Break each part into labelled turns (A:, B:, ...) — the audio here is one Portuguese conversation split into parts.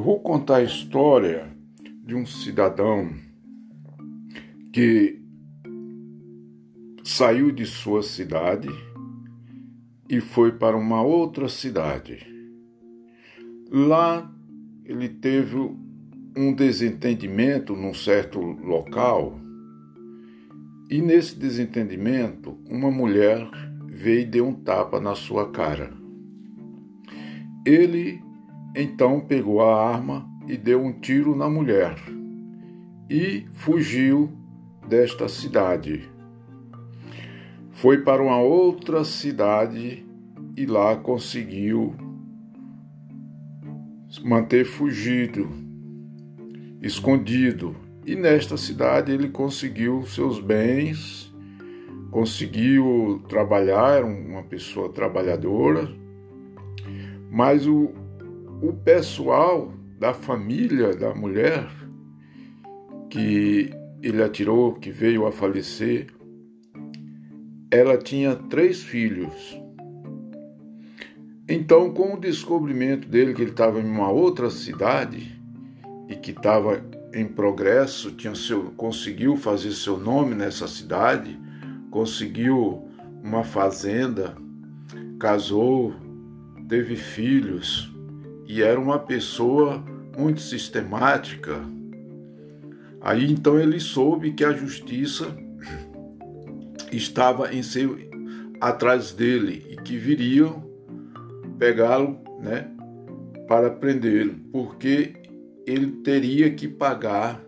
A: Eu vou contar a história de um cidadão que saiu de sua cidade e foi para uma outra cidade. Lá ele teve um desentendimento num certo local e nesse desentendimento uma mulher veio e deu um tapa na sua cara. Ele então pegou a arma e deu um tiro na mulher e fugiu desta cidade. Foi para uma outra cidade e lá conseguiu manter fugido, escondido. E nesta cidade ele conseguiu seus bens, conseguiu trabalhar, era uma pessoa trabalhadora, mas o, o pessoal da família da mulher que ele atirou, que veio a falecer, ela tinha três filhos. Então, com o descobrimento dele que ele estava em uma outra cidade e que estava em progresso, tinha seu, conseguiu fazer seu nome nessa cidade, conseguiu uma fazenda, casou, teve filhos e era uma pessoa muito sistemática. Aí então ele soube que a justiça estava em seu atrás dele e que viriam pegá-lo, né, para prendê-lo, porque ele teria que pagar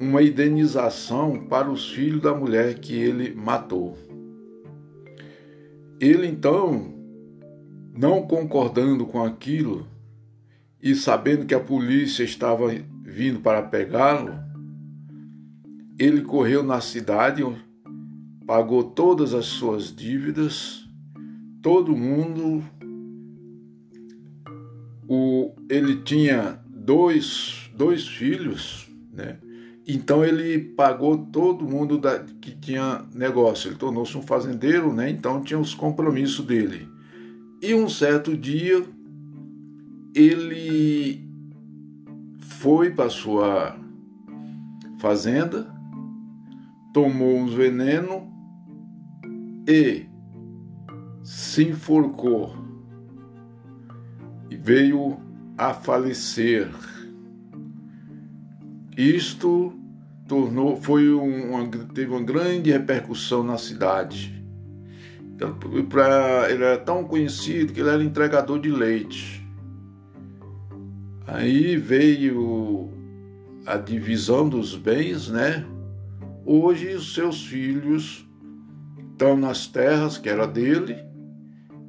A: uma indenização para os filhos da mulher que ele matou. Ele então não concordando com aquilo e sabendo que a polícia estava vindo para pegá-lo, ele correu na cidade, pagou todas as suas dívidas, todo mundo. O, ele tinha dois, dois filhos, né? Então ele pagou todo mundo da, que tinha negócio. Ele tornou-se um fazendeiro, né? Então tinha os compromissos dele. E um certo dia ele foi para sua fazenda, tomou uns veneno e se enforcou e veio a falecer. Isto tornou, foi uma, teve uma grande repercussão na cidade pra, ele era tão conhecido que ele era entregador de leite. Aí veio a divisão dos bens, né? Hoje os seus filhos estão nas terras que era dele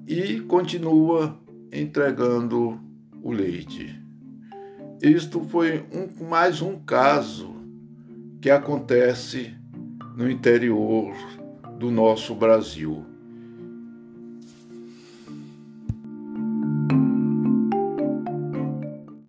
A: e continua entregando o leite. Isto foi um, mais um caso que acontece no interior do nosso Brasil.